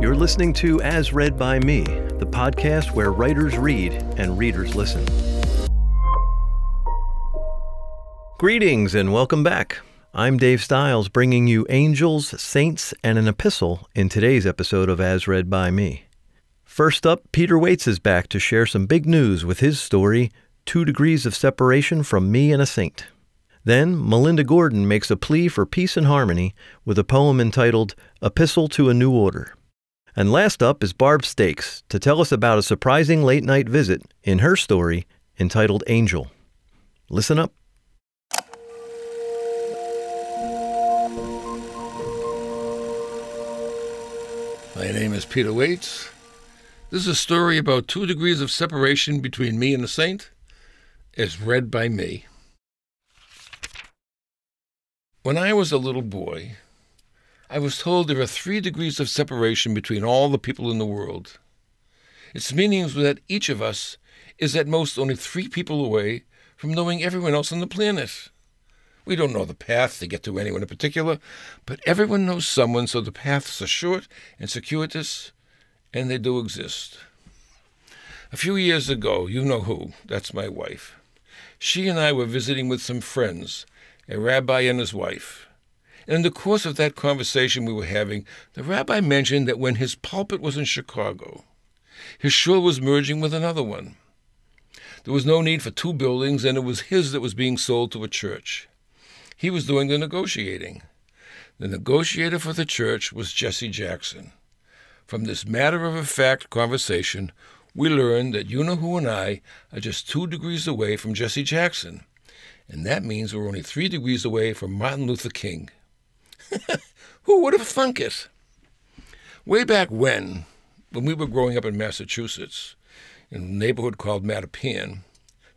You're listening to As Read by Me, the podcast where writers read and readers listen. Greetings and welcome back. I'm Dave Stiles, bringing you angels, saints, and an epistle in today's episode of As Read by Me. First up, Peter Waits is back to share some big news with his story, Two Degrees of Separation from Me and a Saint. Then, Melinda Gordon makes a plea for peace and harmony with a poem entitled Epistle to a New Order. And last up is Barb Stakes to tell us about a surprising late night visit in her story entitled Angel. Listen up. My name is Peter Waits. This is a story about two degrees of separation between me and the saint, as read by me. When I was a little boy, I was told there are three degrees of separation between all the people in the world. Its meaning is that each of us is at most only three people away from knowing everyone else on the planet. We don't know the path to get to anyone in particular, but everyone knows someone, so the paths are short and circuitous, and they do exist. A few years ago, you know who, that's my wife. She and I were visiting with some friends, a rabbi and his wife. In the course of that conversation we were having, the rabbi mentioned that when his pulpit was in Chicago, his shul was merging with another one. There was no need for two buildings, and it was his that was being sold to a church. He was doing the negotiating. The negotiator for the church was Jesse Jackson. From this matter of fact conversation, we learned that you know who and I are just two degrees away from Jesse Jackson, and that means we're only three degrees away from Martin Luther King. Who would have thunk it? Way back when, when we were growing up in Massachusetts, in a neighborhood called Mattapan,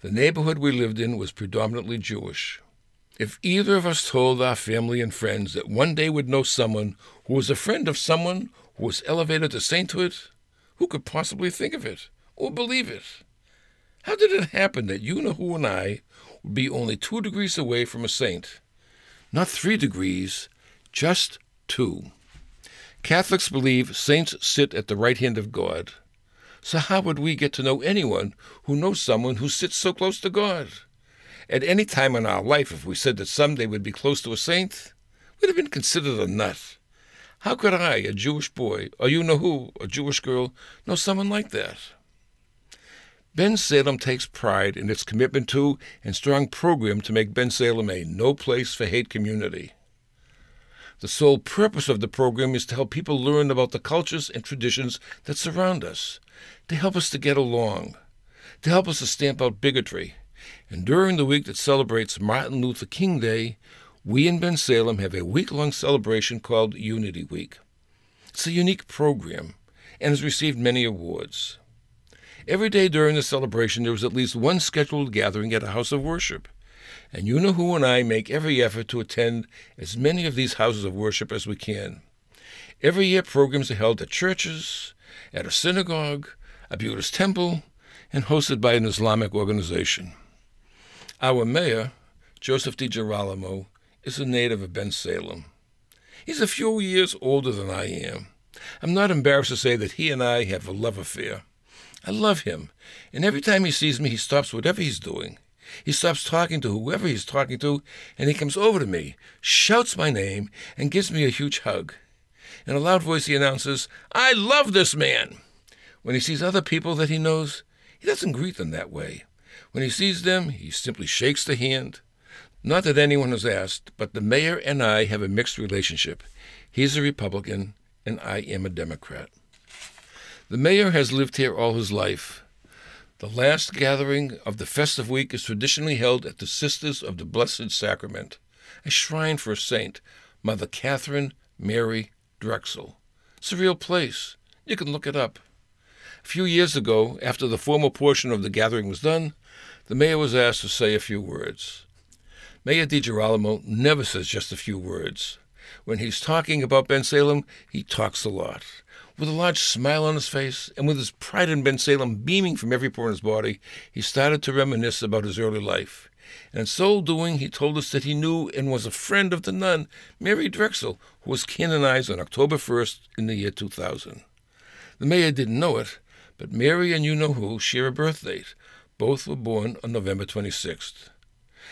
the neighborhood we lived in was predominantly Jewish. If either of us told our family and friends that one day we'd know someone who was a friend of someone who was elevated to sainthood, who could possibly think of it or believe it? How did it happen that you know who and I would be only two degrees away from a saint? Not three degrees, just two. Catholics believe saints sit at the right hand of God. So how would we get to know anyone who knows someone who sits so close to God? At any time in our life, if we said that someday we'd be close to a saint, we'd have been considered a nut. How could I, a Jewish boy, or you know who, a Jewish girl, know someone like that? Bensalem takes pride in its commitment to and strong program to make Bensalem a no place for hate community. The sole purpose of the program is to help people learn about the cultures and traditions that surround us, to help us to get along, to help us to stamp out bigotry. And during the week that celebrates Martin Luther King Day, we in Bensalem have a week long celebration called Unity Week. It's a unique program and has received many awards. Every day during the celebration, there is at least one scheduled gathering at a house of worship. And you know who and I make every effort to attend as many of these houses of worship as we can. Every year, programs are held at churches, at a synagogue, a Buddhist temple, and hosted by an Islamic organization. Our mayor, Joseph DiGirolamo, is a native of Bensalem. He's a few years older than I am. I'm not embarrassed to say that he and I have a love affair. I love him, and every time he sees me, he stops whatever he's doing he stops talking to whoever he's talking to, and he comes over to me, shouts my name, and gives me a huge hug. In a loud voice, he announces, I love this man. When he sees other people that he knows, he doesn't greet them that way. When he sees them, he simply shakes the hand. Not that anyone has asked, but the mayor and I have a mixed relationship. He's a Republican, and I am a Democrat. The mayor has lived here all his life. The last gathering of the festive week is traditionally held at the Sisters of the Blessed Sacrament, a shrine for a saint, Mother Katharine Mary Drexel. It's a real place. You can look it up. A few years ago, after the formal portion of the gathering was done, the mayor was asked to say a few words. Mayor DiGirolamo never says just a few words. When he's talking about Bensalem, he talks a lot. With a large smile on his face and with his pride in Bensalem beaming from every pore in his body, he started to reminisce about his early life. And in so doing, he told us that he knew and was a friend of the nun, Mary Drexel, who was canonized on October 1st in the year 2000. The mayor didn't know it, but Mary and you know who share a birth date. Both were born on November 26th.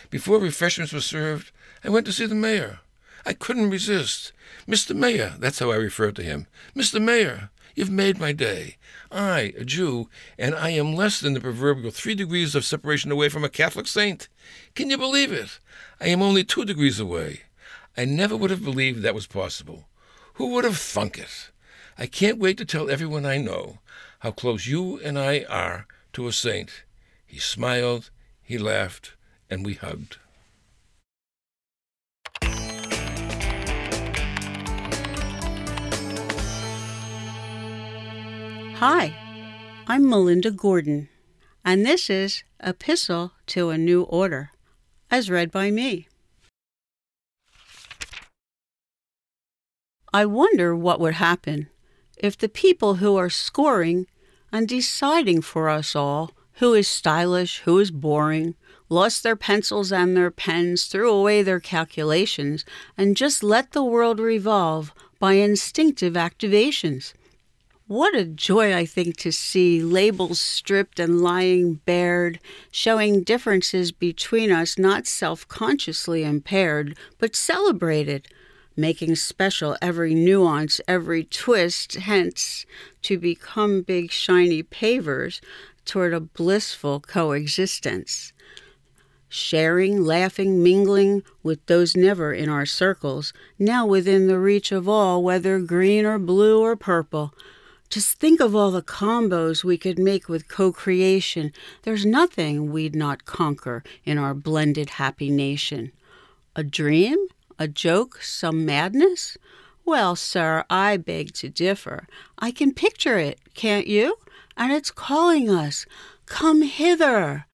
Before refreshments were served, I went to see the mayor. I couldn't resist. Mr. Mayor, that's how I refer to him. Mr. Mayor, you've made my day. I, a Jew, and I am less than the proverbial three degrees of separation away from a Catholic saint. Can you believe it? I am only two degrees away. I never would have believed that was possible. Who would have thunk it? I can't wait to tell everyone I know how close you and I are to a saint. He smiled, he laughed, and we hugged. Hi, I'm Melinda Gordon, and this is Epistle to a New Order, as read by me. I wonder what would happen if the people who are scoring and deciding for us all who is stylish, who is boring, lost their pencils and their pens, threw away their calculations, and just let the world revolve by instinctive activations. What a joy, I think, to see labels stripped and lying bared, showing differences between us not self consciously impaired, but celebrated, making special every nuance, every twist, hence, to become big shiny pavers toward a blissful coexistence. Sharing, laughing, mingling with those never in our circles, now within the reach of all, whether green or blue or purple just think of all the combos we could make with co creation. There's nothing we'd not conquer in our blended happy nation. A dream? A joke? Some madness? Well, sir, I beg to differ. I can picture it, can't you? And it's calling us. Come hither.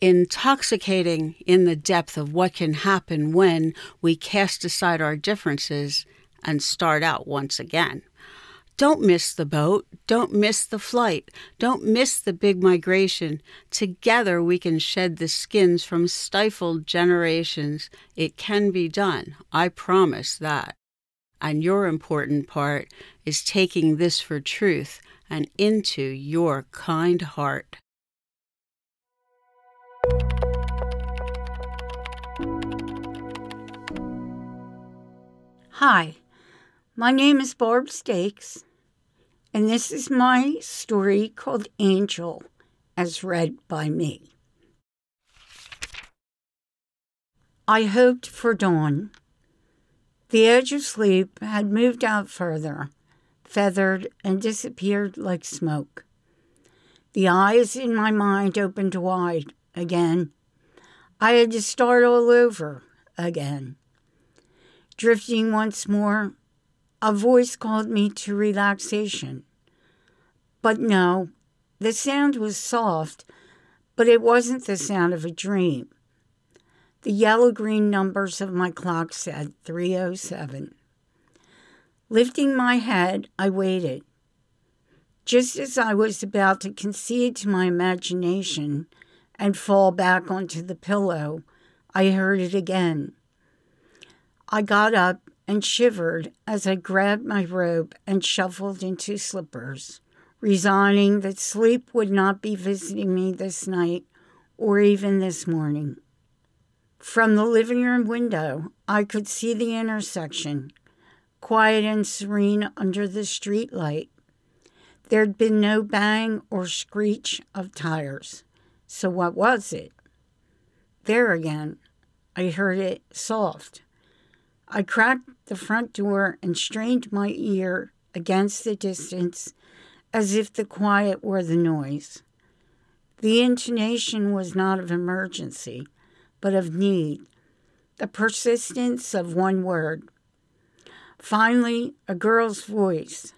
Intoxicating in the depth of what can happen when we cast aside our differences and start out once again. Don't miss the boat. Don't miss the flight. Don't miss the big migration. Together we can shed the skins from stifled generations. It can be done. I promise that. And your important part is taking this for truth and into your kind heart. Hi. My name is Barb Stakes, and this is my story called Angel, as read by me. I hoped for dawn. The edge of sleep had moved out further, feathered, and disappeared like smoke. The eyes in my mind opened wide again. I had to start all over again. Drifting once more, a voice called me to relaxation. But no, the sound was soft, but it wasn't the sound of a dream. The yellow green numbers of my clock said 307. Lifting my head, I waited. Just as I was about to concede to my imagination and fall back onto the pillow, I heard it again. I got up and shivered as I grabbed my robe and shuffled into slippers, resigning that sleep would not be visiting me this night or even this morning. From the living room window, I could see the intersection, quiet and serene under the street light. There'd been no bang or screech of tires. So what was it? There again, I heard it soft I cracked the front door and strained my ear against the distance as if the quiet were the noise. The intonation was not of emergency, but of need, the persistence of one word. Finally, a girl's voice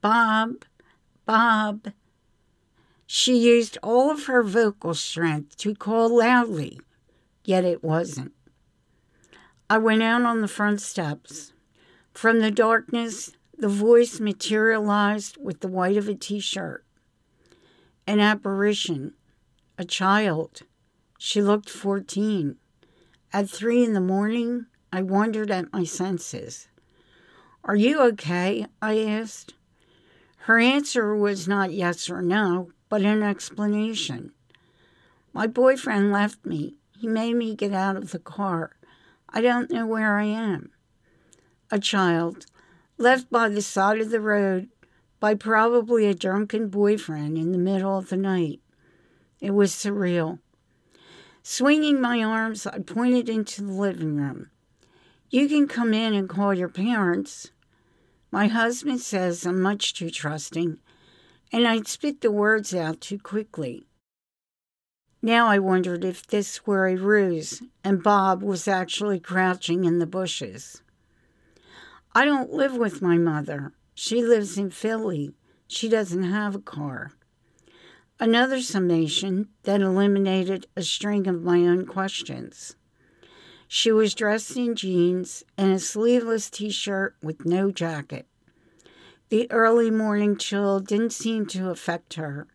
Bob, Bob. She used all of her vocal strength to call loudly, yet it wasn't. I went out on the front steps. From the darkness, the voice materialized with the white of a t shirt. An apparition, a child. She looked 14. At three in the morning, I wondered at my senses. Are you okay? I asked. Her answer was not yes or no, but an explanation. My boyfriend left me. He made me get out of the car. I don't know where I am. A child, left by the side of the road by probably a drunken boyfriend in the middle of the night. It was surreal. Swinging my arms, I pointed into the living room. You can come in and call your parents. My husband says I'm much too trusting, and I'd spit the words out too quickly. Now I wondered if this were a ruse and Bob was actually crouching in the bushes. I don't live with my mother. She lives in Philly. She doesn't have a car. Another summation that eliminated a string of my own questions. She was dressed in jeans and a sleeveless t shirt with no jacket. The early morning chill didn't seem to affect her,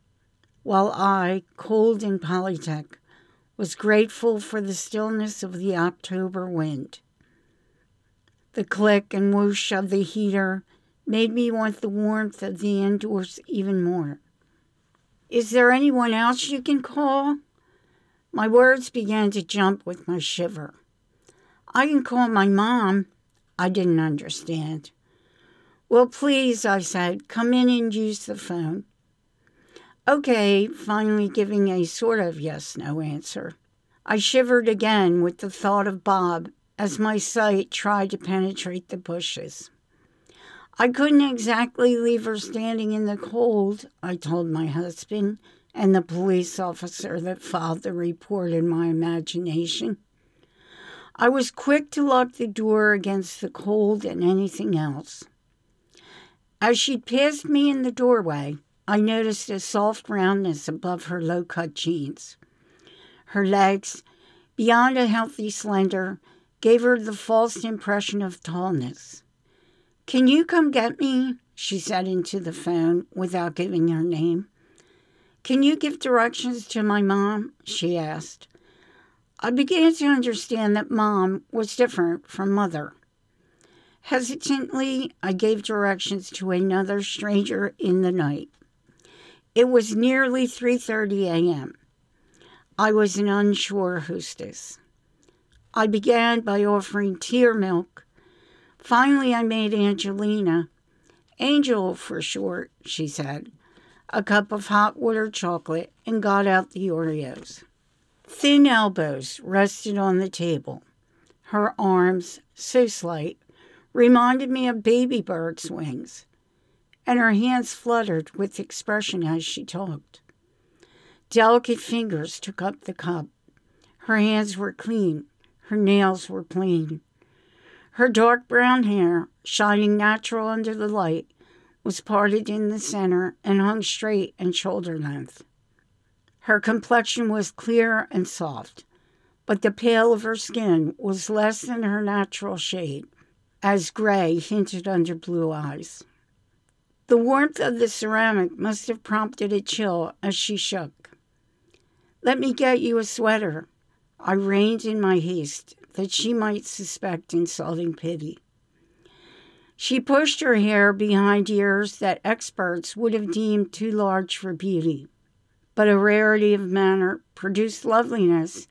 while I, cold in Polartec, was grateful for the stillness of the October wind. The click and whoosh of the heater made me want the warmth of the indoors even more. Is there anyone else you can call? My words began to jump with my shiver. I can call my mom. I didn't understand. Well, please, I said, come in and use the phone. Okay, finally giving a sort of yes no answer. I shivered again with the thought of Bob as my sight tried to penetrate the bushes. I couldn't exactly leave her standing in the cold, I told my husband and the police officer that filed the report in my imagination. I was quick to lock the door against the cold and anything else. As she passed me in the doorway, I noticed a soft roundness above her low cut jeans. Her legs, beyond a healthy slender, gave her the false impression of tallness. Can you come get me? she said into the phone without giving her name. Can you give directions to my mom? she asked. I began to understand that mom was different from mother. Hesitantly, I gave directions to another stranger in the night. It was nearly 3:30 a.m. I was an unsure hostess. I began by offering tea or milk. Finally, I made Angelina, Angel for short, she said, a cup of hot water chocolate and got out the Oreos. Thin elbows rested on the table. Her arms, so slight, reminded me of baby birds' wings, and her hands fluttered with expression as she talked. Delicate fingers took up the cup. Her hands were clean, her nails were plain. Her dark brown hair, shining natural under the light, was parted in the center and hung straight and shoulder length. Her complexion was clear and soft, but the pale of her skin was less than her natural shade, as gray hinted under blue eyes. The warmth of the ceramic must have prompted a chill as she shook. Let me get you a sweater. I reined in my haste that she might suspect insulting pity. She pushed her hair behind ears that experts would have deemed too large for beauty but a rarity of manner produced loveliness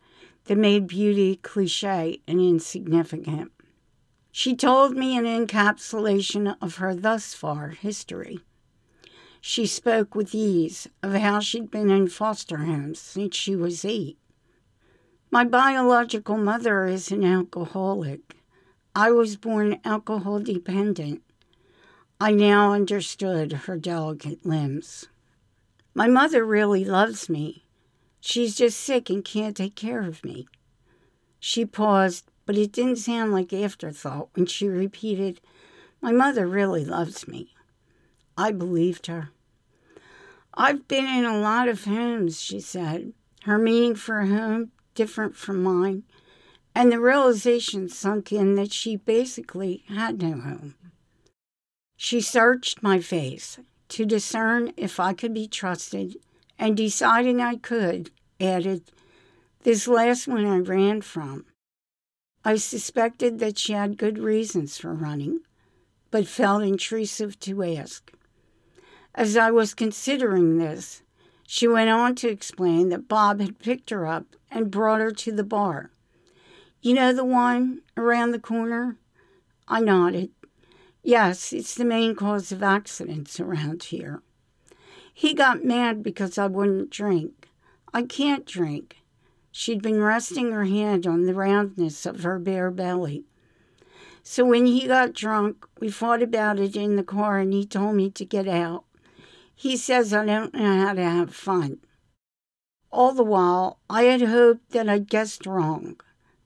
that made beauty cliche and insignificant. She told me an encapsulation of her thus far history. She spoke with ease of how she'd been in foster homes since she was eight. My biological mother is an alcoholic. I was born alcohol dependent. I now understood her delicate limbs. My mother really loves me. She's just sick and can't take care of me. She paused, but it didn't sound like afterthought when she repeated, My mother really loves me. I believed her. I've been in a lot of homes, she said, her meaning for home different from mine, and the realization sunk in that she basically had no home. She searched my face, to discern if I could be trusted, and deciding I could, added, This last one I ran from. I suspected that she had good reasons for running, but felt intrusive to ask. As I was considering this, she went on to explain that Bob had picked her up and brought her to the bar. You know the one around the corner? I nodded. Yes, it's the main cause of accidents around here. He got mad because I wouldn't drink. I can't drink. She'd been resting her hand on the roundness of her bare belly. So when he got drunk, we fought about it in the car and he told me to get out. He says I don't know how to have fun. All the while, I had hoped that I'd guessed wrong.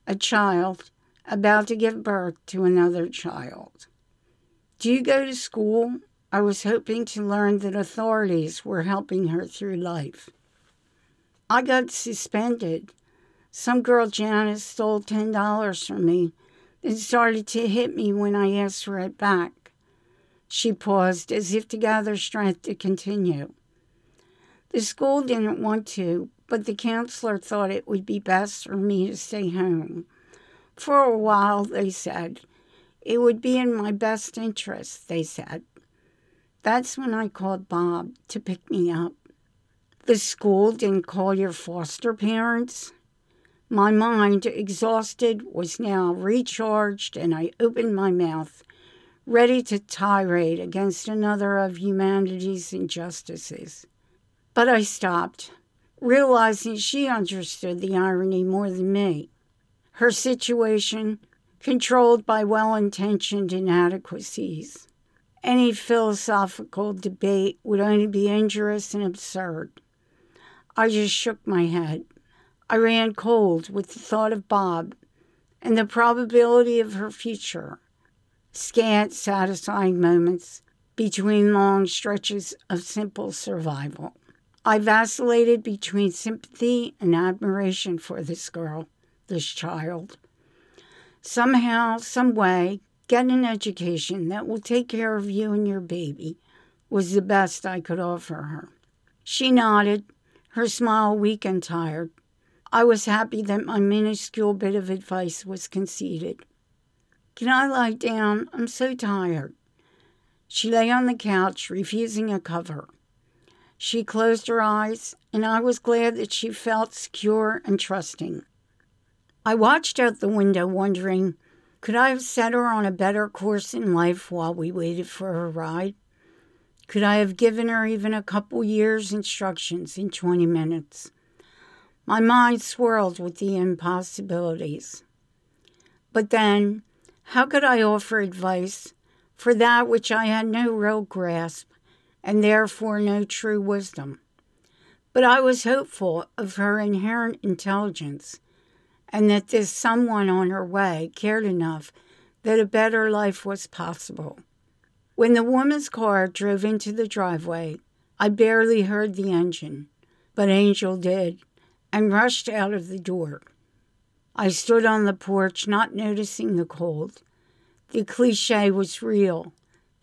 A child about to give birth to another child. Do you go to school? I was hoping to learn that authorities were helping her through life. I got suspended. Some girl Janice stole $10 from me and started to hit me when I asked for it back. She paused as if to gather strength to continue. The school didn't want to, but the counselor thought it would be best for me to stay home. For a while, they said. It would be in my best interest, they said. That's when I called Bob to pick me up. The school didn't call your foster parents? My mind, exhausted, was now recharged, and I opened my mouth, ready to tirade against another of humanity's injustices. But I stopped, realizing she understood the irony more than me. Her situation, controlled by well intentioned inadequacies, any philosophical debate would only be injurious and absurd. I just shook my head. I ran cold with the thought of Bob and the probability of her future. Scant, satisfying moments between long stretches of simple survival. I vacillated between sympathy and admiration for this girl, this child. Somehow, some way, Get an education that will take care of you and your baby was the best I could offer her. She nodded, her smile weak and tired. I was happy that my minuscule bit of advice was conceded. Can I lie down? I'm so tired. She lay on the couch, refusing a cover. She closed her eyes, and I was glad that she felt secure and trusting. I watched out the window, wondering could I have set her on a better course in life while we waited for her ride? Could I have given her even a couple years' instructions in 20 minutes? My mind swirled with the impossibilities. But then, how could I offer advice for that which I had no real grasp and therefore no true wisdom? But I was hopeful of her inherent intelligence and that this someone on her way cared enough that a better life was possible. When the woman's car drove into the driveway, I barely heard the engine, but Angel did and rushed out of the door. I stood on the porch, not noticing the cold. The cliche was real.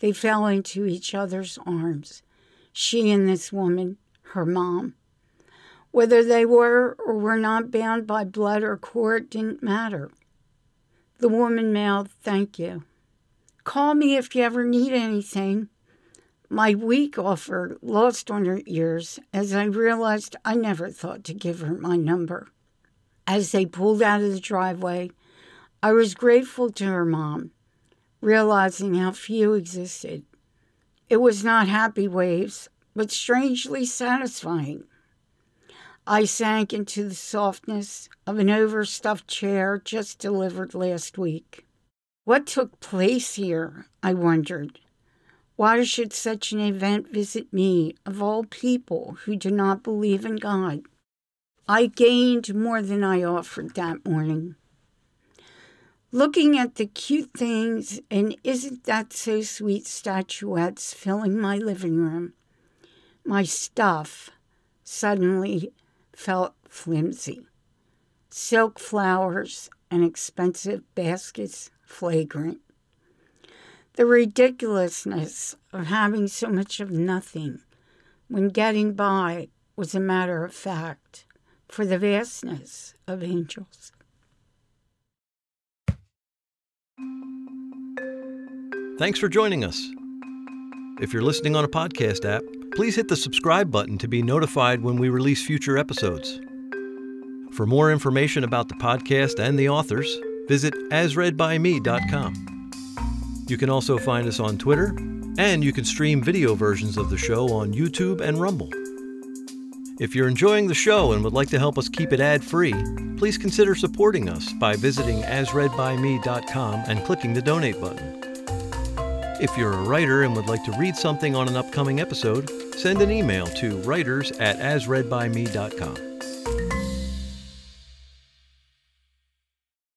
They fell into each other's arms. She and this woman, her mom. Whether they were or were not bound by blood or court didn't matter. The woman mouthed, Thank you. Call me if you ever need anything. My weak offer lost on her ears as I realized I never thought to give her my number. As they pulled out of the driveway, I was grateful to her mom, realizing how few existed. It was not happy waves, but strangely satisfying. I sank into the softness of an overstuffed chair just delivered last week. What took place here? I wondered. Why should such an event visit me, of all people who do not believe in God? I gained more than I offered that morning. Looking at the cute things and isn't that so sweet statuettes filling my living room, my stuff suddenly felt flimsy. Silk flowers and expensive baskets flagrant. The ridiculousness of having so much of nothing when getting by was a matter of fact for the vastness of angels. Thanks for joining us. If you're listening on a podcast app, please hit the subscribe button to be notified when we release future episodes. For more information about the podcast and the authors, visit asreadbyme.com. You can also find us on Twitter, and you can stream video versions of the show on YouTube and Rumble. If you're enjoying the show and would like to help us keep it ad free, please consider supporting us by visiting asreadbyme.com and clicking the donate button. If you're a writer and would like to read something on an upcoming episode, send an email to writers at asreadbyme.com.